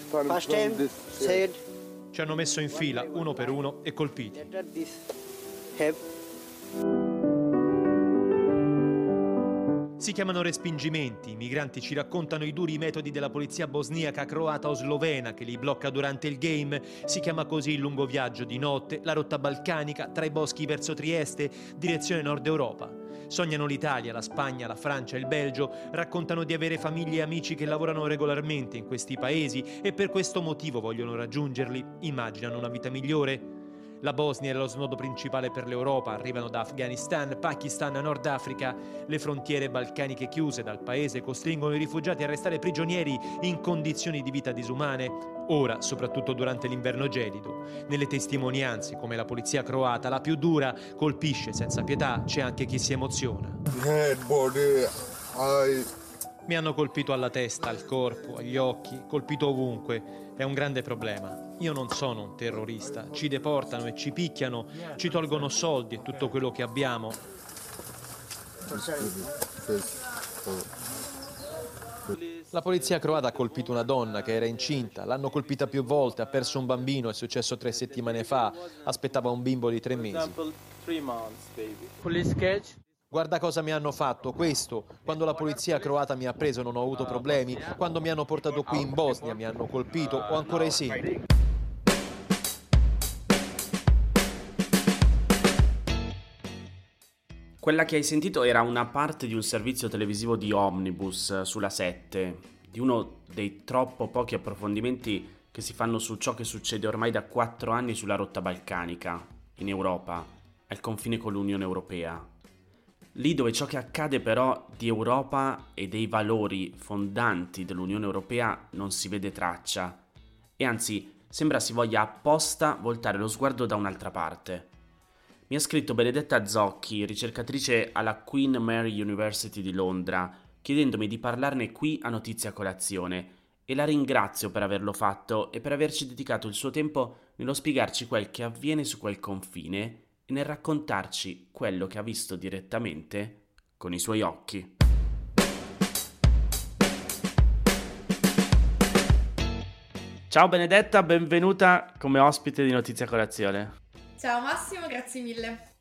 First time said Ci hanno messo in fila uno per uno e colpiti. that this have Si chiamano respingimenti, i migranti ci raccontano i duri metodi della polizia bosniaca, croata o slovena che li blocca durante il game, si chiama così il lungo viaggio di notte, la rotta balcanica, tra i boschi verso Trieste, direzione nord Europa. Sognano l'Italia, la Spagna, la Francia, il Belgio, raccontano di avere famiglie e amici che lavorano regolarmente in questi paesi e per questo motivo vogliono raggiungerli, immaginano una vita migliore. La Bosnia è lo snodo principale per l'Europa, arrivano da Afghanistan, Pakistan, Nord Africa. Le frontiere balcaniche chiuse dal paese costringono i rifugiati a restare prigionieri in condizioni di vita disumane. Ora, soprattutto durante l'inverno gelido. Nelle testimonianze, come la polizia croata, la più dura, colpisce senza pietà, c'è anche chi si emoziona. head, body, eye. Mi hanno colpito alla testa, al corpo, agli occhi, colpito ovunque. È un grande problema. Io non sono un terrorista. Ci deportano e ci picchiano, ci tolgono soldi e tutto quello che abbiamo. La polizia croata ha colpito una donna che era incinta, l'hanno colpita più volte, ha perso un bambino, è successo tre settimane fa, aspettava un bimbo di tre mesi. Guarda cosa mi hanno fatto, questo. Quando la polizia croata mi ha preso non ho avuto problemi, quando mi hanno portato qui in Bosnia mi hanno colpito, ho ancora i segni. Quella che hai sentito era una parte di un servizio televisivo di Omnibus eh, sulla 7, di uno dei troppo pochi approfondimenti che si fanno su ciò che succede ormai da quattro anni sulla rotta balcanica, in Europa, al confine con l'Unione Europea. Lì dove ciò che accade però di Europa e dei valori fondanti dell'Unione Europea non si vede traccia, e anzi sembra si voglia apposta voltare lo sguardo da un'altra parte. Mi ha scritto Benedetta Zocchi, ricercatrice alla Queen Mary University di Londra, chiedendomi di parlarne qui a Notizia Colazione e la ringrazio per averlo fatto e per averci dedicato il suo tempo nello spiegarci quel che avviene su quel confine e nel raccontarci quello che ha visto direttamente con i suoi occhi. Ciao Benedetta, benvenuta come ospite di Notizia Colazione. Ciao Massimo, grazie mille.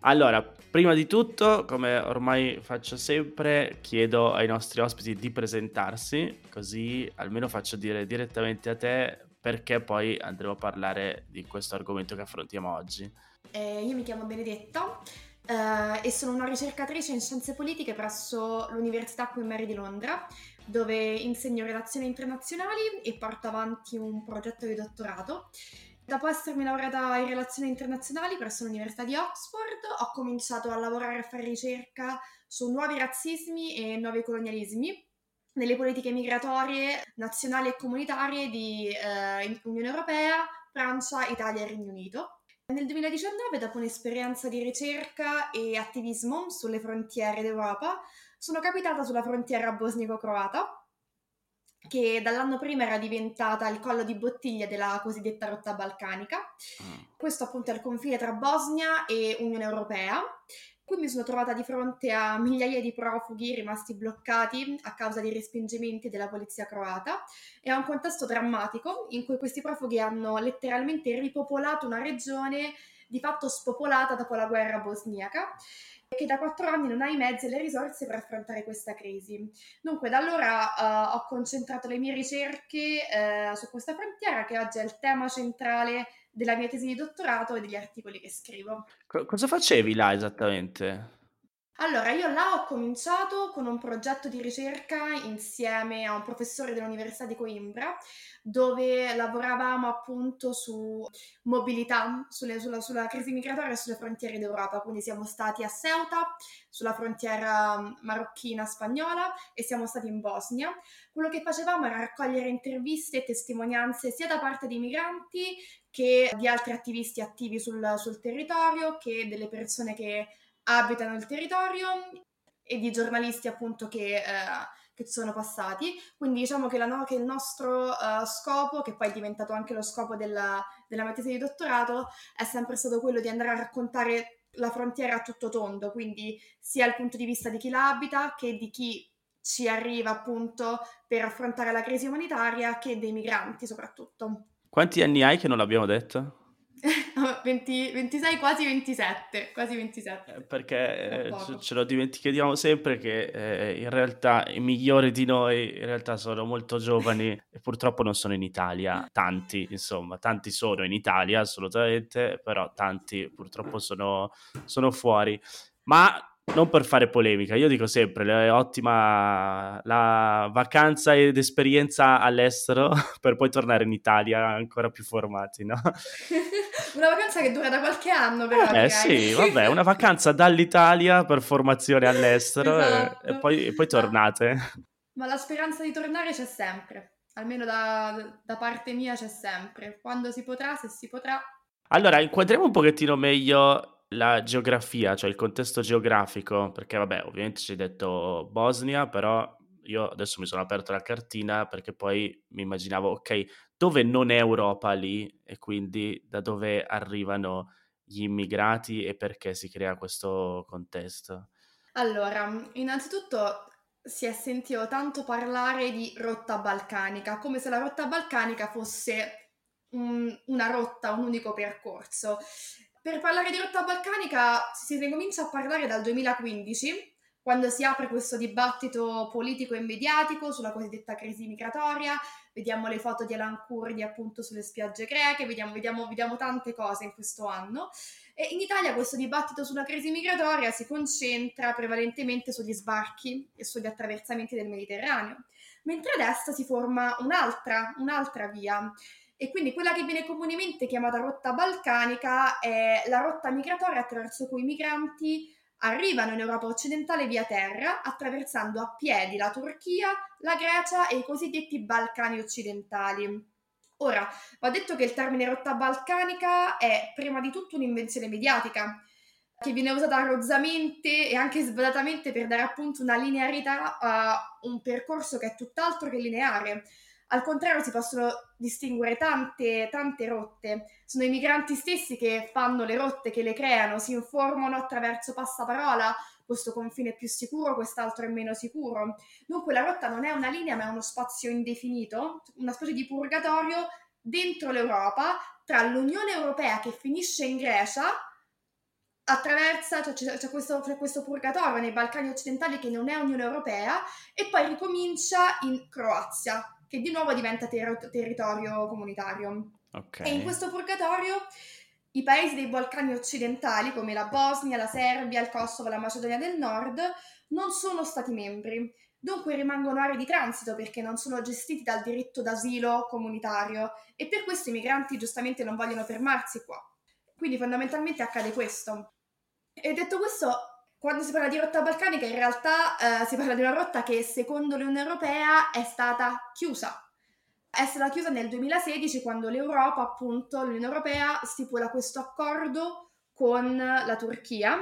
Allora, prima di tutto, come ormai faccio sempre, chiedo ai nostri ospiti di presentarsi, così almeno faccio dire direttamente a te perché poi andremo a parlare di questo argomento che affrontiamo oggi. Eh, io mi chiamo Benedetta eh, e sono una ricercatrice in scienze politiche presso l'Università Queen Mary di Londra, dove insegno relazioni internazionali e porto avanti un progetto di dottorato. Dopo essermi laureata in relazioni internazionali presso l'Università di Oxford, ho cominciato a lavorare a fare ricerca su nuovi razzismi e nuovi colonialismi nelle politiche migratorie nazionali e comunitarie di eh, Unione Europea, Francia, Italia e Regno Unito. Nel 2019, dopo un'esperienza di ricerca e attivismo sulle frontiere d'Europa, sono capitata sulla frontiera bosnico-croata, che dall'anno prima era diventata il collo di bottiglia della cosiddetta rotta balcanica. Questo appunto è il confine tra Bosnia e Unione Europea. Qui mi sono trovata di fronte a migliaia di profughi rimasti bloccati a causa dei respingimenti della polizia croata e a un contesto drammatico in cui questi profughi hanno letteralmente ripopolato una regione di fatto spopolata dopo la guerra bosniaca che da quattro anni non ha i mezzi e le risorse per affrontare questa crisi. Dunque, da allora eh, ho concentrato le mie ricerche eh, su questa frontiera, che oggi è il tema centrale della mia tesi di dottorato e degli articoli che scrivo. Co- cosa facevi là esattamente? Allora, io là ho cominciato con un progetto di ricerca insieme a un professore dell'Università di Coimbra, dove lavoravamo appunto su mobilità, sulle- sulla, sulla crisi migratoria e sulle frontiere d'Europa. Quindi siamo stati a Ceuta, sulla frontiera mm, marocchina-spagnola, e siamo stati in Bosnia. Quello che facevamo era raccogliere interviste e testimonianze sia da parte dei migranti che di altri attivisti attivi sul, sul territorio, che delle persone che abitano il territorio e di giornalisti appunto che, eh, che sono passati. Quindi diciamo che, no- che il nostro eh, scopo, che poi è diventato anche lo scopo della, della mia tesi di dottorato, è sempre stato quello di andare a raccontare la frontiera a tutto tondo, quindi sia dal punto di vista di chi la abita che di chi ci arriva appunto per affrontare la crisi umanitaria che dei migranti soprattutto. Quanti anni hai che non l'abbiamo detto? 20, 26, quasi 27, quasi 27. Eh, perché eh, ce lo dimentichiamo sempre che eh, in realtà i migliori di noi in realtà sono molto giovani e purtroppo non sono in Italia, tanti insomma, tanti sono in Italia assolutamente, però tanti purtroppo sono, sono fuori. Ma non per fare polemica, io dico sempre, è ottima la vacanza ed esperienza all'estero per poi tornare in Italia ancora più formati, no? una vacanza che dura da qualche anno però. Eh sì, vabbè, una vacanza dall'Italia per formazione all'estero esatto. e, e, poi, e, poi, tornate. Ma la speranza di tornare c'è sempre, almeno da, da parte mia c'è sempre, quando si potrà, se si potrà. Allora, inquadriamo un pochettino meglio la geografia, cioè il contesto geografico, perché vabbè, ovviamente ci hai detto Bosnia, però io adesso mi sono aperto la cartina perché poi mi immaginavo, ok, dove non è Europa lì e quindi da dove arrivano gli immigrati e perché si crea questo contesto? Allora, innanzitutto si è sentito tanto parlare di rotta balcanica, come se la rotta balcanica fosse un, una rotta, un unico percorso. Per parlare di rotta balcanica si ricomincia a parlare dal 2015, quando si apre questo dibattito politico e mediatico sulla cosiddetta crisi migratoria, vediamo le foto di Alan Kurdi appunto sulle spiagge greche, vediamo, vediamo, vediamo tante cose in questo anno. E in Italia questo dibattito sulla crisi migratoria si concentra prevalentemente sugli sbarchi e sugli attraversamenti del Mediterraneo, mentre a destra si forma un'altra, un'altra via e quindi quella che viene comunemente chiamata rotta balcanica è la rotta migratoria attraverso cui i migranti arrivano in Europa occidentale via terra, attraversando a piedi la Turchia, la Grecia e i cosiddetti Balcani occidentali. Ora, va detto che il termine rotta balcanica è prima di tutto un'invenzione mediatica, che viene usata rozzamente e anche sbadatamente per dare appunto una linearità a un percorso che è tutt'altro che lineare. Al contrario si possono distinguere tante, tante rotte. Sono i migranti stessi che fanno le rotte, che le creano, si informano attraverso passaparola, questo confine è più sicuro, quest'altro è meno sicuro. Dunque la rotta non è una linea ma è uno spazio indefinito, una specie di purgatorio dentro l'Europa tra l'Unione Europea che finisce in Grecia attraversa, cioè c'è, c'è, questo, c'è, questo, purgatorio nei Balcani occidentali che non è Unione Europea e poi ricomincia in Croazia, che di nuovo diventa ter- territorio comunitario. Okay. E in questo purgatorio i paesi dei Balcani occidentali, come la Bosnia, la Serbia, il Kosovo, la Macedonia del Nord, non sono stati membri. Dunque rimangono aree di transito perché non sono gestiti dal diritto d'asilo comunitario e per questo i migranti giustamente non vogliono fermarsi qua. Quindi fondamentalmente accade questo. E detto questo, quando si parla di rotta balcanica, in realtà eh, si parla di una rotta che secondo l'Unione Europea è stata chiusa. È stata chiusa nel 2016 quando l'Europa, appunto, l'Unione Europea stipula questo accordo con la Turchia,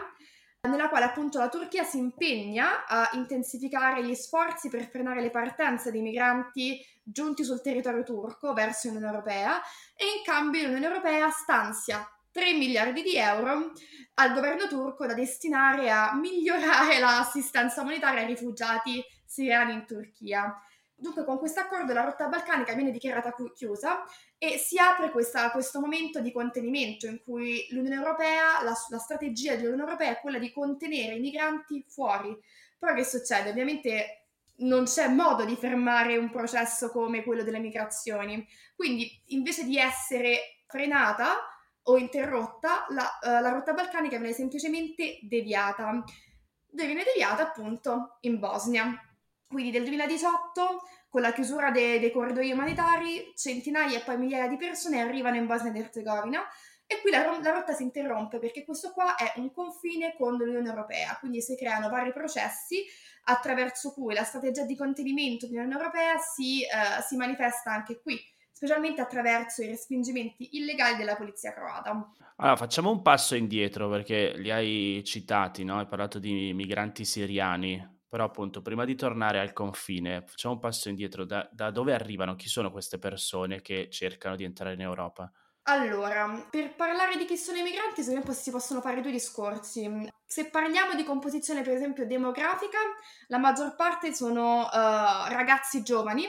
nella quale appunto la Turchia si impegna a intensificare gli sforzi per frenare le partenze dei migranti giunti sul territorio turco verso l'Unione Europea e in cambio l'Unione Europea stanzia 3 miliardi di euro al governo turco da destinare a migliorare l'assistenza umanitaria ai rifugiati siriani in Turchia. Dunque con questo accordo la rotta balcanica viene dichiarata chiusa e si apre questa, questo momento di contenimento in cui l'Unione Europea, la, la strategia dell'Unione Europea è quella di contenere i migranti fuori. Però che succede? Ovviamente non c'è modo di fermare un processo come quello delle migrazioni. Quindi invece di essere frenata, o interrotta, la, uh, la rotta balcanica viene semplicemente deviata. Dove viene deviata appunto in Bosnia. Quindi nel 2018, con la chiusura dei, dei corridoi umanitari, centinaia e poi migliaia di persone arrivano in Bosnia ed Erzegovina e qui la, la, rotta si interrompe perché questo qua è un confine con l'Unione Europea, quindi si creano vari processi attraverso cui la strategia di contenimento dell'Unione Europea si, uh, si manifesta anche qui specialmente attraverso i respingimenti illegali della polizia croata. Allora, facciamo un passo indietro perché li hai citati, no? Hai parlato di migranti siriani, però appunto prima di tornare al confine, facciamo un passo indietro. Da, da dove arrivano? Chi sono queste persone che cercano di entrare in Europa? Allora, per parlare di chi sono i migranti, secondo me si possono fare due discorsi. Se parliamo di composizione, per esempio, demografica, la maggior parte sono uh, ragazzi giovani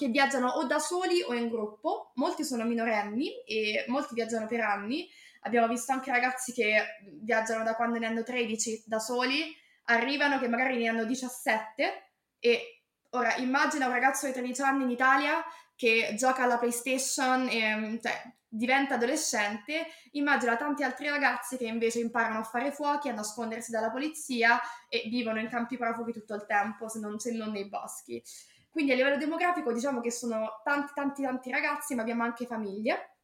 che viaggiano o da soli o in gruppo, molti sono minorenni e molti viaggiano per anni. Abbiamo visto anche ragazzi che viaggiano da quando ne hanno 13 da soli, arrivano che magari ne hanno 17 e ora immagina un ragazzo di 13 anni in Italia che gioca alla PlayStation e cioè, diventa adolescente, immagina tanti altri ragazzi che invece imparano a fare fuochi, a nascondersi dalla polizia e vivono in campi profughi tutto il tempo, se non, se non nei boschi. Quindi a livello demografico diciamo che sono tanti tanti tanti ragazzi, ma abbiamo anche famiglie,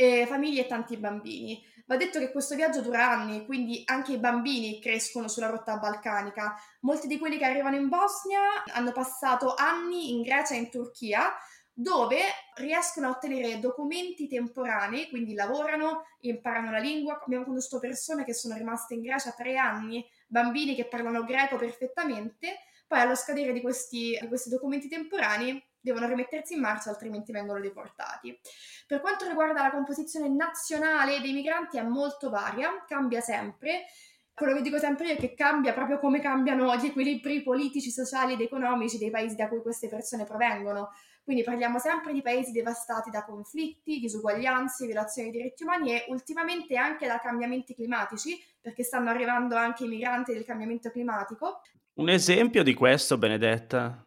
e famiglie e tanti bambini. Va detto che questo viaggio dura anni, quindi anche i bambini crescono sulla rotta balcanica. Molti di quelli che arrivano in Bosnia hanno passato anni in Grecia e in Turchia, dove riescono a ottenere documenti temporanei, quindi lavorano, imparano la lingua. Abbiamo conosciuto persone che sono rimaste in Grecia tre anni, bambini che parlano greco perfettamente, poi allo scadere di questi, di questi documenti temporanei devono rimettersi in marcia, altrimenti vengono deportati. Per quanto riguarda la composizione nazionale dei migranti è molto varia, cambia sempre. Quello che dico sempre io è che cambia proprio come cambiano gli equilibri politici, sociali ed economici dei paesi da cui queste persone provengono. Quindi parliamo sempre di paesi devastati da conflitti, disuguaglianze, violazioni dei diritti umani e ultimamente anche da cambiamenti climatici, perché stanno arrivando anche i migranti del cambiamento climatico. Un esempio di questo, Benedetta?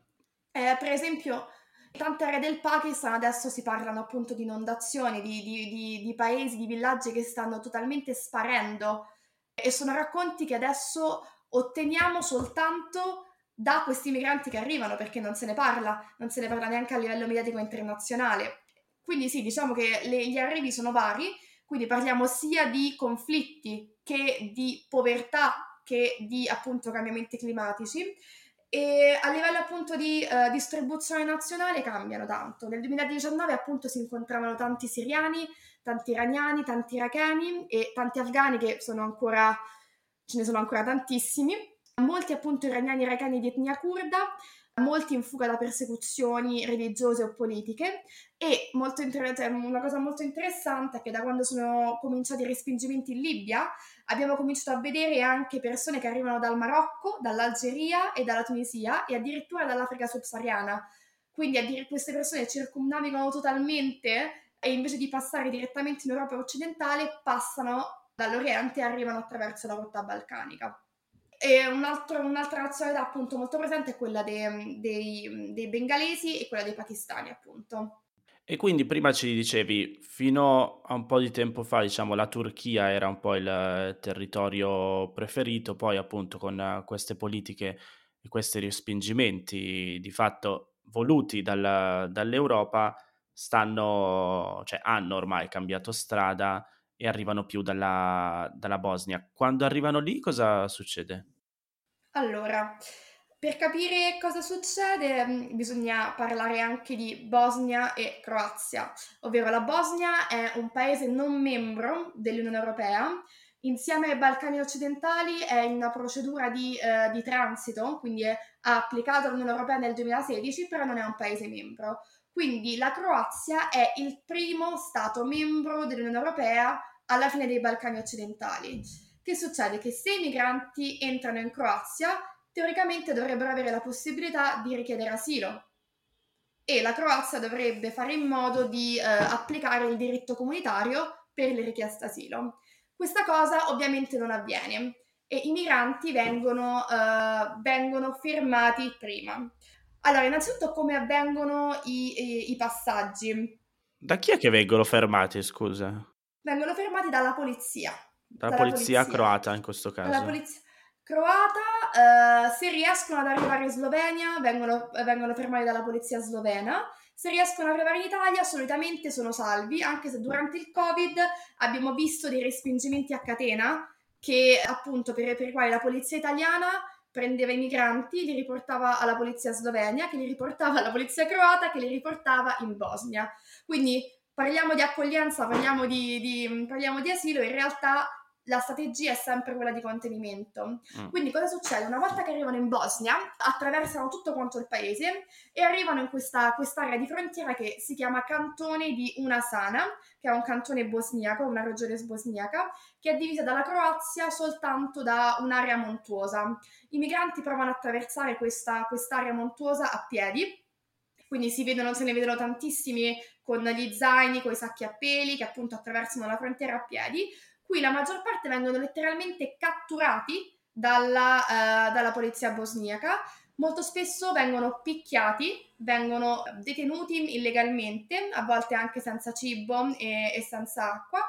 Eh, per esempio, in tante aree del Pakistan adesso si parlano appunto di inondazioni, di, di, di, di paesi, di villaggi che stanno totalmente sparendo e sono racconti che adesso otteniamo soltanto da questi migranti che arrivano, perché non se ne parla, non se ne parla neanche a livello mediatico internazionale. Quindi sì, diciamo che le, gli arrivi sono vari, quindi parliamo sia di conflitti che di povertà che di appunto cambiamenti climatici. E a livello appunto di uh, distribuzione nazionale cambiano tanto. Nel 2019 appunto si incontravano tanti siriani, tanti iraniani, tanti iracheni e tanti afghani che sono ancora, ce ne sono ancora tantissimi. Molti appunto iraniani iracheni di etnia kurda, molti in fuga da persecuzioni religiose o politiche. E inter- cioè, una cosa molto interessante è che da quando sono cominciati i respingimenti in Libia abbiamo cominciato a vedere anche persone che arrivano dal Marocco, dall'Algeria e dalla Tunisia e addirittura dall'Africa subsahariana. Quindi addir- queste persone circumnavigano totalmente e invece di passare direttamente in Europa occidentale passano dall'Oriente e arrivano attraverso la rotta balcanica. E un altro, un'altra nazionalità appunto molto presente è quella dei, dei, dei bengalesi e quella dei pakistani appunto. E quindi prima ci dicevi, fino a un po' di tempo fa, diciamo, la Turchia era un po' il territorio preferito, poi appunto con queste politiche e questi respingimenti di fatto voluti dal, dall'Europa, stanno, cioè hanno ormai cambiato strada e arrivano più dalla, dalla Bosnia. Quando arrivano lì cosa succede? Allora, per capire cosa succede mm, bisogna parlare anche di Bosnia e Croazia, ovvero la Bosnia è un paese non membro dell'Unione Europea, insieme ai Balcani occidentali è in una procedura di, eh, di transito, quindi ha applicato l'Unione Europea nel 2016, però non è un paese membro. Quindi la Croazia è il primo Stato membro dell'Unione Europea alla fine dei Balcani occidentali. Che succede? Che se i migranti entrano in Croazia, teoricamente dovrebbero avere la possibilità di richiedere asilo e la Croazia dovrebbe fare in modo di eh, applicare il diritto comunitario per le richieste asilo. Questa cosa ovviamente non avviene e i migranti vengono, eh, vengono fermati prima. Allora, innanzitutto come avvengono i, i, i passaggi? Da chi è che vengono fermati, scusa? vengono fermati dalla polizia. Dalla, dalla polizia, polizia, croata in questo caso. Dalla polizia croata, eh, se riescono ad arrivare in Slovenia vengono, vengono fermati dalla polizia slovena. Se riescono ad arrivare in Italia, solitamente sono salvi, anche se durante il Covid abbiamo visto dei respingimenti a catena che appunto per, per i quali la polizia italiana prendeva i migranti, li riportava alla polizia slovenia, che li riportava alla polizia croata, che li riportava in Bosnia. Quindi parliamo di accoglienza, parliamo di, di, parliamo di asilo, in realtà la strategia è sempre quella di contenimento. Mm. Quindi cosa succede? Una volta che arrivano in Bosnia, attraversano tutto quanto il paese e arrivano in questa quest'area di frontiera che si chiama cantone di Unasana, che è un cantone bosniaco, una regione bosniaca, che è divisa dalla Croazia soltanto da un'area montuosa. I migranti provano a attraversare questa, quest'area montuosa a piedi, quindi si vedono, se ne vedono tantissimi con gli zaini, con i sacchi a peli, che appunto attraversano la frontiera a piedi. Qui la maggior parte vengono letteralmente catturati dalla, uh, dalla polizia bosniaca, molto spesso vengono picchiati, vengono detenuti illegalmente, a volte anche senza cibo e, e senza acqua,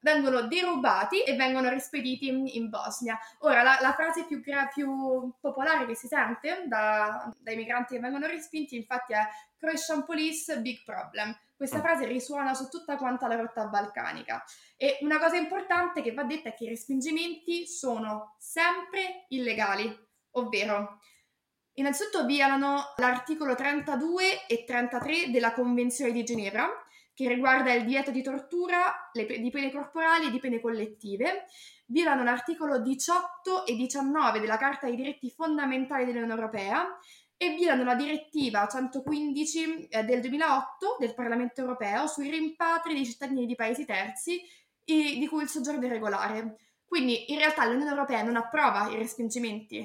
vengono derubati e vengono rispediti in, Bosnia. Ora, la, la frase più, gra- più, popolare che si sente da, dai migranti che vengono respinti, infatti, è Croatian Police, big problem. Questa frase risuona su tutta quanta la rotta balcanica. E una cosa importante che va detta è che i respingimenti sono sempre illegali, ovvero innanzitutto violano l'articolo 32 e 33 della Convenzione di Ginevra, che riguarda il divieto di tortura, le, di pene corporali e di pene collettive, violano l'articolo 18 e 19 della Carta dei diritti fondamentali dell'Unione Europea e violano la direttiva 115 eh, del 2008 del Parlamento Europeo sui rimpatri dei cittadini di paesi terzi i, di cui il soggiorno è regolare. Quindi in realtà l'Unione Europea non approva i respingimenti.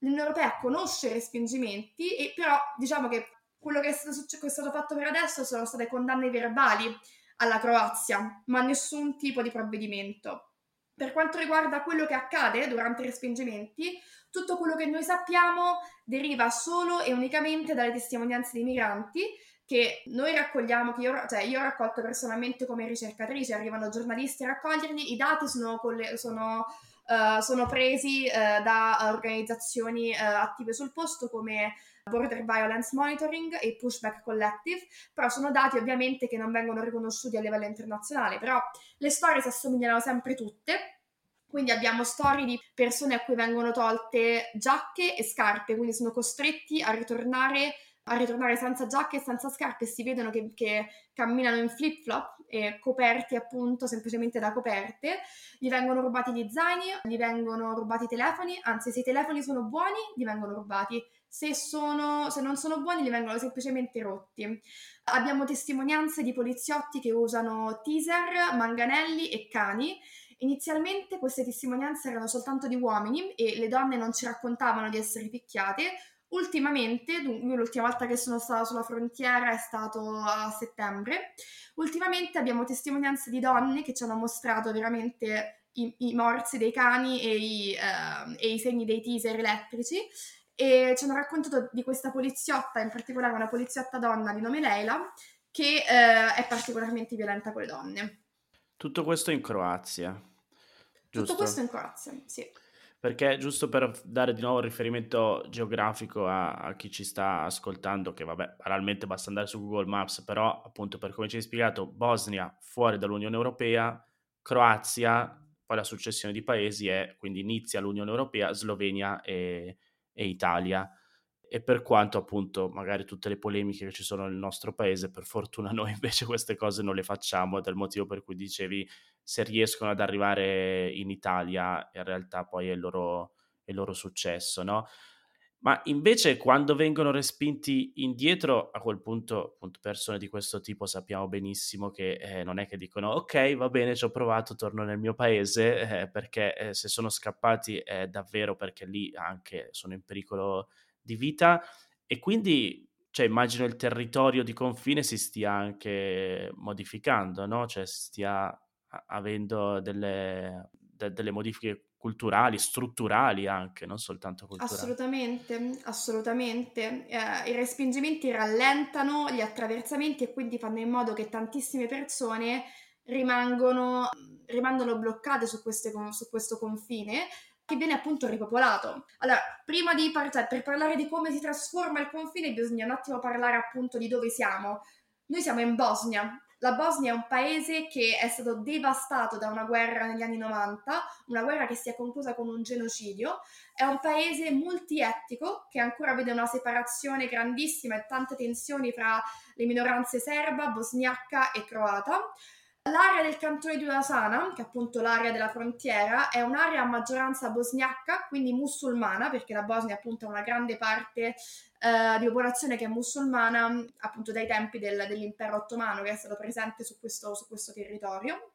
L'Unione Europea conosce i respingimenti, e però diciamo che quello che è, stato, che è stato fatto per adesso sono state condanne verbali alla Croazia, ma nessun tipo di provvedimento. Per quanto riguarda quello che accade durante i respingimenti, tutto quello che noi sappiamo deriva solo e unicamente dalle testimonianze dei migranti che noi raccogliamo, che io, cioè io ho raccolto personalmente come ricercatrice, arrivano giornalisti a raccoglierli, i dati sono, sono, uh, sono presi uh, da organizzazioni uh, attive sul posto come Border Violence Monitoring e Pushback Collective, però sono dati ovviamente che non vengono riconosciuti a livello internazionale, però le storie si assomigliano sempre tutte. Quindi abbiamo storie di persone a cui vengono tolte giacche e scarpe, quindi sono costretti a ritornare, a ritornare senza giacche e senza scarpe e si vedono che, che camminano in flip flop e coperti appunto semplicemente da coperte, gli vengono rubati gli zaini, gli vengono rubati i telefoni, anzi se i telefoni sono buoni gli vengono rubati, se, sono, se non sono buoni li vengono semplicemente rotti. Abbiamo testimonianze di poliziotti che usano teaser, manganelli e cani. Inizialmente queste testimonianze erano soltanto di uomini e le donne non ci raccontavano di essere picchiate. Ultimamente, io l'ultima volta che sono stata sulla frontiera è stato a settembre, ultimamente abbiamo testimonianze di donne che ci hanno mostrato veramente i, i morsi dei cani e i, uh, e i segni dei teaser elettrici e ci hanno raccontato di questa poliziotta, in particolare una poliziotta donna di nome Leila, che eh, è particolarmente violenta con le donne. Tutto questo in Croazia. Giusto? Tutto questo in Croazia, sì. Perché giusto per dare di nuovo un riferimento geografico a, a, chi ci sta ascoltando, che vabbè, banalmente basta andare su Google Maps, però appunto per come ci hai spiegato, Bosnia fuori dall'Unione Europea, Croazia, poi la successione di paesi è, quindi inizia l'Unione Europea, Slovenia e, e Italia. E per quanto appunto magari tutte le polemiche che ci sono nel nostro paese, per fortuna noi invece queste cose non le facciamo, ed è il motivo per cui dicevi se riescono ad arrivare in Italia, in realtà poi è il loro, è il loro successo, no? Ma invece quando vengono respinti indietro, a quel punto, appunto, persone di questo tipo sappiamo benissimo che eh, non è che dicono ok, va bene, ci ho provato, torno nel mio paese, eh, perché eh, se sono scappati è davvero perché lì anche sono in pericolo di vita e quindi, cioè, immagino il territorio di confine si stia anche modificando, no? Cioè, stia avendo delle, de- delle modifiche culturali, strutturali anche, non soltanto culturali. Assolutamente, assolutamente. Eh, I respingimenti rallentano gli attraversamenti e quindi fanno in modo che tantissime persone rimangono bloccate su, queste, su questo confine che viene appunto ripopolato. Allora, prima di partire, per parlare di come si trasforma il confine bisogna un attimo parlare appunto di dove siamo. Noi siamo in Bosnia, la Bosnia è un paese che è stato devastato da una guerra negli anni 90, una guerra che si è conclusa con un genocidio. È un paese multietnico che ancora vede una separazione grandissima e tante tensioni fra le minoranze serba, bosniacca e croata. L'area del cantone di Unasana, che è appunto l'area della frontiera, è un'area a maggioranza bosniaca, quindi musulmana, perché la Bosnia appunto ha una grande parte eh, di popolazione che è musulmana, appunto dai tempi del, dell'impero ottomano che è stato presente su questo, su questo territorio.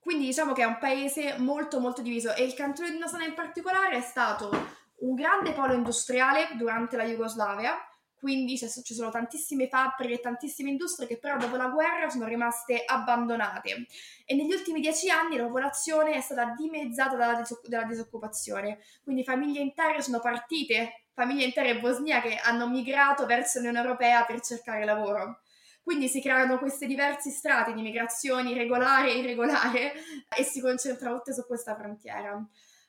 Quindi diciamo che è un paese molto molto diviso e il cantone di Unasana in particolare è stato un grande polo industriale durante la Jugoslavia, quindi ci sono tantissime fabbriche e tantissime industrie che però dopo la guerra sono rimaste abbandonate e negli ultimi dieci anni la popolazione è stata dimezzata dalla, dis- dalla disoccupazione, quindi famiglie intere sono partite, famiglie intere bosniache hanno migrato verso l'Unione Europea per cercare lavoro. Quindi si creano questi diversi strati di migrazioni regolare e irregolare e si concentrano tutte su questa frontiera.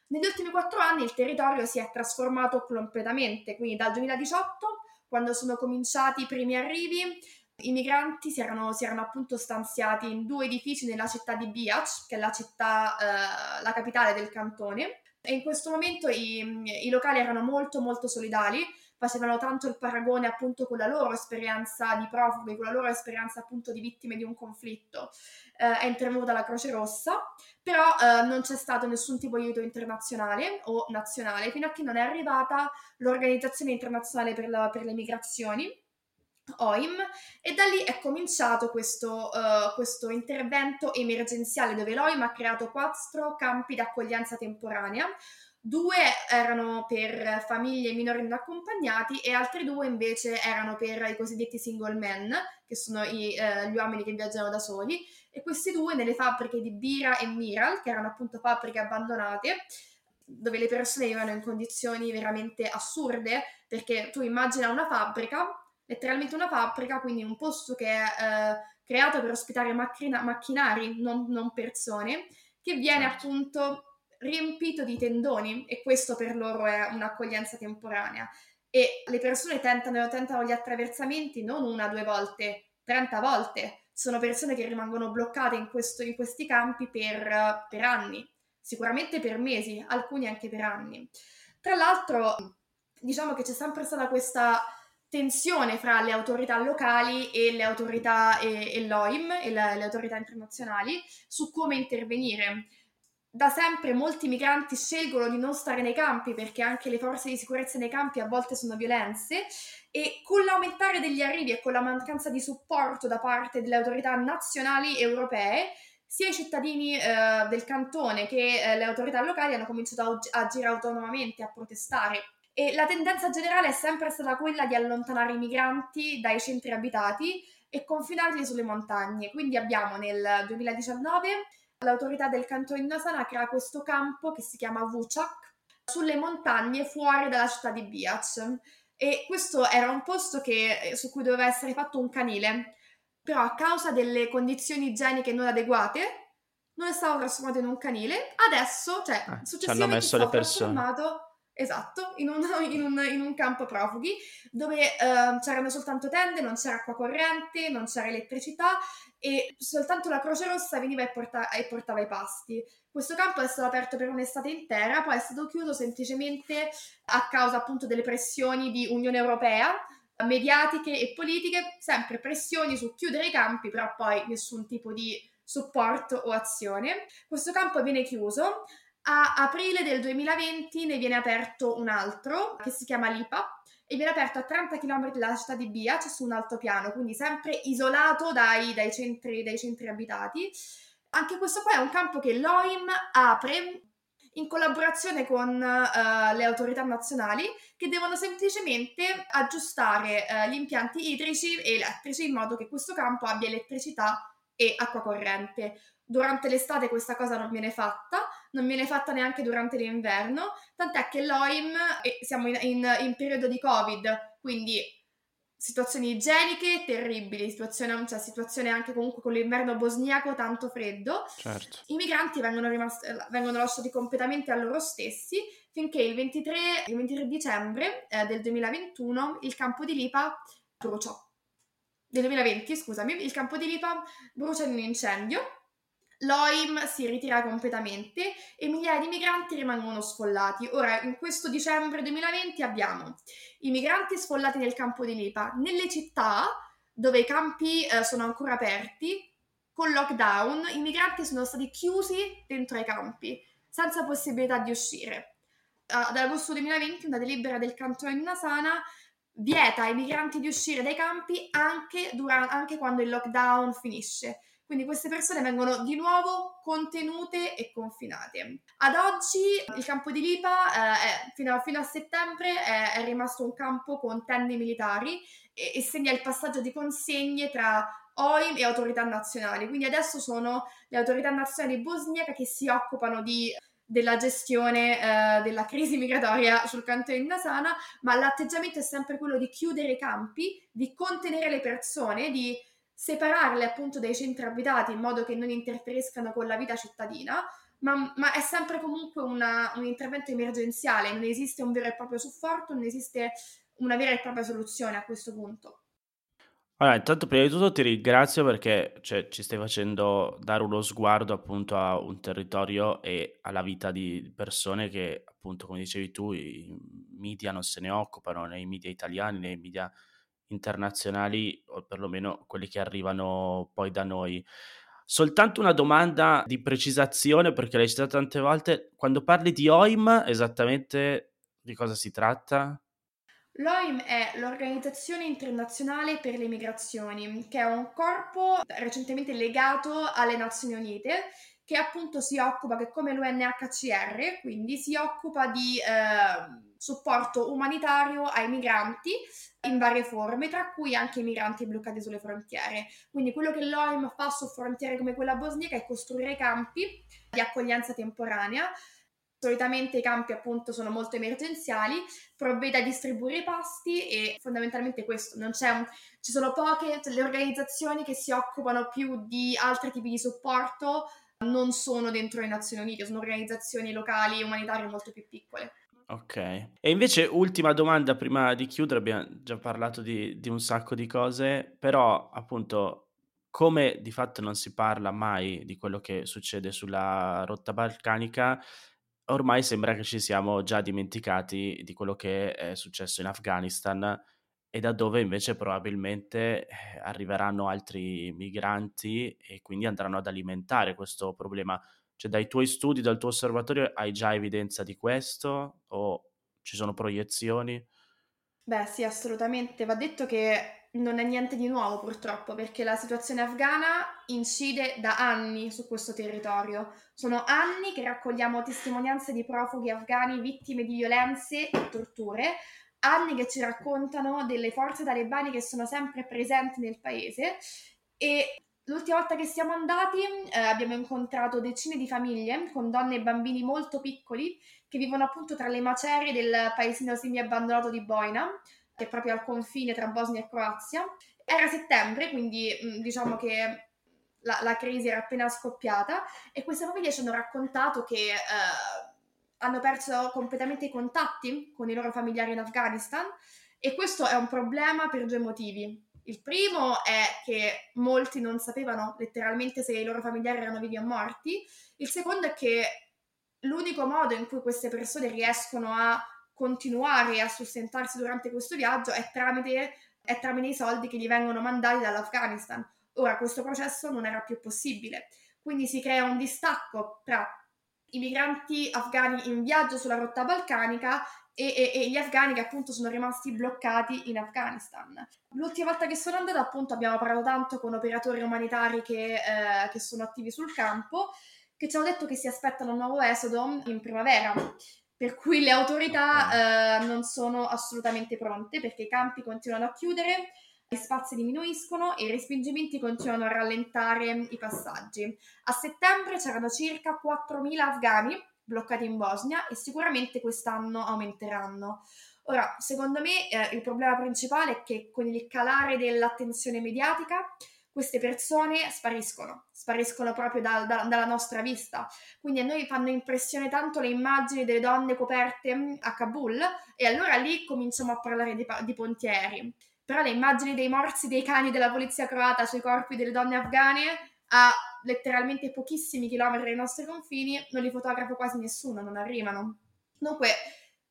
Negli ultimi quattro anni il territorio si è trasformato completamente, quindi dal 2018 quando sono cominciati i primi arrivi, i migranti si erano, si erano, appunto stanziati in due edifici nella città di Biac, che è la città, eh, la capitale del cantone, e in questo momento i, i locali erano molto molto solidali, facevano tanto il paragone appunto con la loro esperienza di profughi, con la loro esperienza appunto di vittime di un conflitto. Eh, è intervenuta la Croce Rossa, però eh, non c'è stato nessun tipo di aiuto internazionale o nazionale fino a che non è arrivata l'Organizzazione Internazionale per, la, per le Migrazioni, OIM e da lì è cominciato questo, uh, questo, intervento emergenziale dove l'OIM ha creato quattro campi di accoglienza temporanea Due erano per famiglie minori non accompagnati e altri due invece erano per i cosiddetti single men, che sono i, eh, gli uomini che viaggiano da soli, e questi due nelle fabbriche di Bira e Miral, che erano appunto fabbriche abbandonate, dove le persone vivevano in condizioni veramente assurde, perché tu immagina una fabbrica, letteralmente una fabbrica, quindi un posto che è eh, creato per ospitare macchina- macchinari, non, non persone, che viene certo. appunto riempito di tendoni e questo per loro è un'accoglienza temporanea. E le persone tentano, tentano gli attraversamenti non una due volte, 30 volte. Sono persone che rimangono bloccate in, questo, in questi campi per, per anni, sicuramente per mesi, alcuni anche per anni. Tra l'altro, diciamo che c'è sempre stata questa tensione fra le autorità locali e le autorità e, e l'OIM e le, le autorità internazionali su come intervenire da sempre molti migranti scelgono di non stare nei campi perché anche le forze di sicurezza nei campi a volte sono violenze e con l'aumentare degli arrivi e con la mancanza di supporto da parte delle autorità nazionali europee sia i cittadini eh, del cantone che eh, le autorità locali hanno cominciato a agire autonomamente, a protestare. E la tendenza generale è sempre stata quella di allontanare i migranti dai centri abitati e confinarli sulle montagne. Quindi abbiamo nel 2019 l'autorità del canton Nasana crea questo campo che si chiama Vucak sulle montagne fuori dalla città di Biac. E questo era un posto che, eh, su cui doveva essere fatto un canile. Però a causa delle condizioni igieniche non adeguate non è stato trasformato in un canile. Adesso, cioè eh, successivamente ci hanno messo le persone. trasformato Esatto, in un, in, un, in un, campo profughi dove uh, c'erano soltanto tende, non c'era acqua corrente, non c'era elettricità e soltanto la Croce Rossa veniva e, porta- e portava i pasti. Questo campo è stato aperto per un'estate intera, poi è stato chiuso semplicemente a causa appunto delle pressioni di Unione Europea mediatiche e politiche, sempre pressioni su chiudere i campi, però poi nessun tipo di supporto o azione. Questo campo viene chiuso, a aprile del 2020 ne viene aperto un altro che si chiama Lipa e viene aperto a 30 km dalla città di Biac su un altopiano, quindi sempre isolato dai, dai, centri, dai centri abitati. Anche questo qua è un campo che l'OIM apre in collaborazione con uh, le autorità nazionali che devono semplicemente aggiustare uh, gli impianti idrici e elettrici in modo che questo campo abbia elettricità e acqua corrente. Durante l'estate questa cosa non viene fatta, non viene fatta neanche durante l'inverno, tant'è che l'OIM, e siamo in, in, in periodo di Covid, quindi situazioni igieniche terribili, situazione, cioè situazione anche comunque con l'inverno bosniaco tanto freddo, certo. i migranti vengono, rimasti, vengono, lasciati completamente a loro stessi finché il 23, il 23 dicembre eh, del 2021 il campo di Lipa bruciò. Del 2020, scusami, il campo di Lipa brucia in un incendio L'OIM si ritira completamente e migliaia di migranti rimangono sfollati. Ora, in questo dicembre 2020 abbiamo i migranti sfollati nel campo di Lipa. Nelle città dove i campi eh, sono ancora aperti, con lockdown i migranti sono stati chiusi dentro ai campi, senza possibilità di uscire. Ad agosto 2020 una delibera del cantone di Nasana vieta ai migranti di uscire dai campi anche, durante, anche quando il lockdown finisce. Quindi queste persone vengono di nuovo contenute e confinate. Ad oggi il campo di Lipa eh, è, fino, a, fino, a, settembre è, è, rimasto un campo con tende militari e, e segna il passaggio di consegne tra OIM e autorità nazionali. Quindi adesso sono le autorità nazionali bosniache che si occupano di, della gestione eh, della crisi migratoria sul cantone di Nasana, ma l'atteggiamento è sempre quello di chiudere i campi, di contenere le persone, di separarle appunto dai centri abitati in modo che non interferiscano con la vita cittadina. Ma, ma è sempre comunque una, un intervento emergenziale, non esiste un vero e proprio supporto, non esiste una vera e propria soluzione a questo punto. Allora, intanto prima di tutto ti ringrazio perché cioè, ci stai facendo dare uno sguardo appunto a un territorio e alla vita di persone che appunto come dicevi tu i media non se ne occupano, nei media italiani, nei media internazionali o perlomeno quelli che arrivano poi da noi. Soltanto una domanda di precisazione perché l'hai citato tante volte, quando parli di OIM esattamente di cosa si tratta? L'OIM è l'Organizzazione Internazionale per le Migrazioni, che è un corpo recentemente legato alle Nazioni Unite, che appunto si occupa, che come l'UNHCR, quindi si occupa di eh, supporto umanitario ai migranti in varie forme, tra cui anche i migranti bloccati sulle frontiere. Quindi quello che l'OIM fa su frontiere come quella bosnica è costruire campi di accoglienza temporanea Solitamente i campi appunto sono molto emergenziali, provvede a distribuire i pasti e fondamentalmente questo, non c'è un, ci sono poche, cioè le organizzazioni che si occupano più di altri tipi di supporto non sono dentro le Nazioni Unite, sono organizzazioni locali umanitarie molto più piccole. Ok. E invece ultima domanda prima di chiudere, abbiamo già parlato di, di un sacco di cose, però appunto come di fatto non si parla mai di quello che succede sulla rotta balcanica, ormai sembra che ci siamo già dimenticati di quello che è successo in Afghanistan e da dove invece probabilmente eh, arriveranno altri migranti e quindi andranno ad alimentare questo problema. Cioè dai tuoi studi, dal tuo osservatorio hai già evidenza di questo o ci sono proiezioni? Beh sì, assolutamente. Va detto che non è niente di nuovo purtroppo perché la situazione afghana incide da anni su questo territorio. Sono anni che raccogliamo testimonianze di profughi afghani vittime di violenze e torture, anni che ci raccontano delle forze talebane che sono sempre presenti nel paese e l'ultima volta che siamo andati eh, abbiamo incontrato decine di famiglie con donne e bambini molto piccoli che vivono appunto tra le macerie del paesino semi abbandonato di Boina che è proprio al confine tra Bosnia e Croazia. Era settembre, quindi mm, diciamo che la, la, crisi era appena scoppiata e queste famiglie ci hanno raccontato che eh, hanno perso completamente i contatti con i loro familiari in Afghanistan e questo è un problema per due motivi. Il primo è che molti non sapevano letteralmente se i loro familiari erano vivi o morti. Il secondo è che l'unico modo in cui queste persone riescono a continuare a sostentarsi durante questo viaggio è tramite, è tramite i soldi che gli vengono mandati dall'Afghanistan. Ora questo processo non era più possibile, quindi si crea un distacco tra i migranti afghani in viaggio sulla rotta balcanica e, e, e, gli afghani che appunto sono rimasti bloccati in Afghanistan. L'ultima volta che sono andata appunto abbiamo parlato tanto con operatori umanitari che, eh, che sono attivi sul campo che ci hanno detto che si aspettano un nuovo esodo in primavera per cui le autorità eh, non sono assolutamente pronte perché i campi continuano a chiudere, gli spazi diminuiscono e i respingimenti continuano a rallentare i passaggi. A settembre c'erano circa 4.000 afghani bloccati in Bosnia e sicuramente quest'anno aumenteranno. Ora, secondo me eh, il problema principale è che con il calare dell'attenzione mediatica queste persone spariscono, spariscono proprio da, da, dalla nostra vista. Quindi a noi fanno impressione tanto le immagini delle donne coperte mm, a Kabul e allora lì cominciamo a parlare di, di pontieri. Però le immagini dei morsi dei cani della polizia croata sui corpi delle donne afghane a letteralmente pochissimi chilometri dai nostri confini non li fotografa quasi nessuno, non arrivano. Dunque,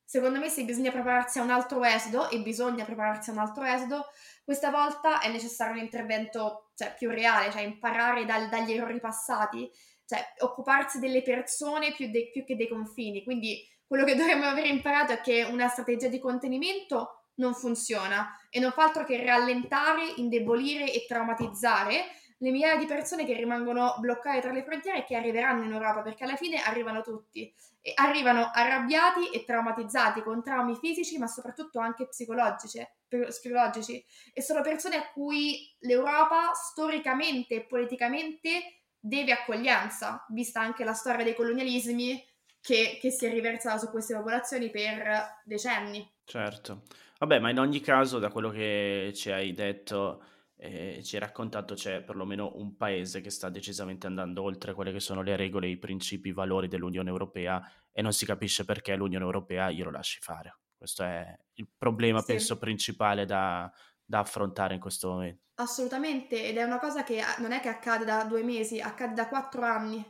Secondo me se bisogna prepararsi a un altro esodo, e bisogna prepararsi a un altro esodo, questa volta è necessario un intervento cioè, più reale, cioè imparare dal, dagli errori passati, cioè occuparsi delle persone più, de, più che dei confini. Quindi quello che dovremmo aver imparato è che una strategia di contenimento non funziona e non fa altro che rallentare, indebolire e traumatizzare le migliaia di persone che rimangono bloccate tra le frontiere e che arriveranno in Europa, perché alla fine arrivano tutti. E arrivano arrabbiati e traumatizzati, con traumi fisici, ma soprattutto anche psicologici, psicologici. E sono persone a cui l'Europa storicamente e politicamente deve accoglienza, vista anche la storia dei colonialismi che, che si è riversata su queste popolazioni per decenni. Certo. Vabbè, ma in ogni caso, da quello che ci hai detto eh, ci hai raccontato c'è perlomeno un paese che sta decisamente andando oltre quelle che sono le regole, i principi, i valori dell'Unione Europea e non si capisce perché l'Unione Europea glielo lasci fare. Questo è il problema, sì. penso, principale da, da affrontare in questo momento. Assolutamente, ed è una cosa che non è che accade da due mesi, accade da quattro anni.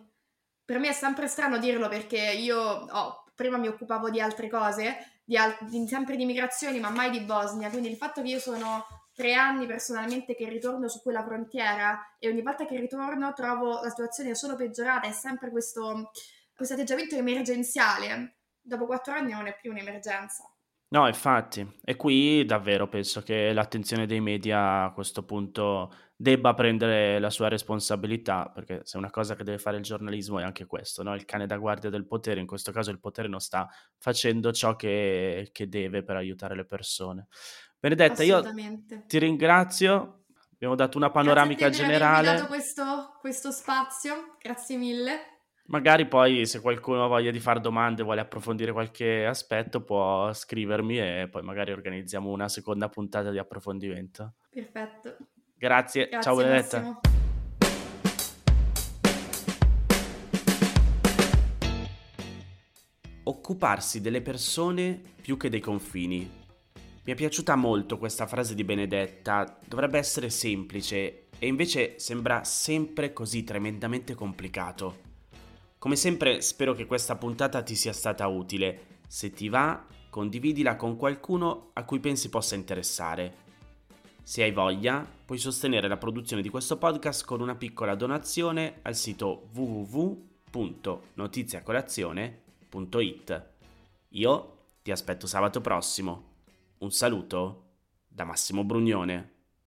Per me è sempre strano dirlo perché io oh, prima mi occupavo di altre cose, di al- di, sempre di migrazioni, ma mai di Bosnia, quindi il fatto che io sono tre anni personalmente che ritorno su quella frontiera e ogni volta che ritorno trovo la situazione solo peggiorata, è sempre questo, questo atteggiamento emergenziale. Dopo quattro anni non è più un'emergenza. No, infatti, e qui davvero penso che l'attenzione dei media a questo punto debba prendere la sua responsabilità, perché se una cosa che deve fare il giornalismo è anche questo, no? il cane da guardia del potere, in questo caso il potere non sta facendo ciò che, che deve per aiutare le persone. Benedetta, io ti ringrazio. Abbiamo dato una panoramica Grazie a te generale. Dato questo, questo spazio, grazie mille. Magari poi se qualcuno ha voglia di fare domande, vuole approfondire qualche aspetto, può scrivermi e poi magari organizziamo una seconda puntata di approfondimento. Perfetto. Grazie, Grazie ciao Benedetta. Massimo. Occuparsi delle persone più che dei confini. Mi è piaciuta molto questa frase di Benedetta, dovrebbe essere semplice e invece sembra sempre così tremendamente complicato. Come sempre spero che questa puntata ti sia stata utile. Se ti va, condividila con qualcuno a cui pensi possa interessare. Se hai voglia, puoi sostenere la produzione di questo podcast con una piccola donazione al sito www.notiziacolazione.it. Io ti aspetto sabato prossimo. Un saluto da Massimo Brugnone.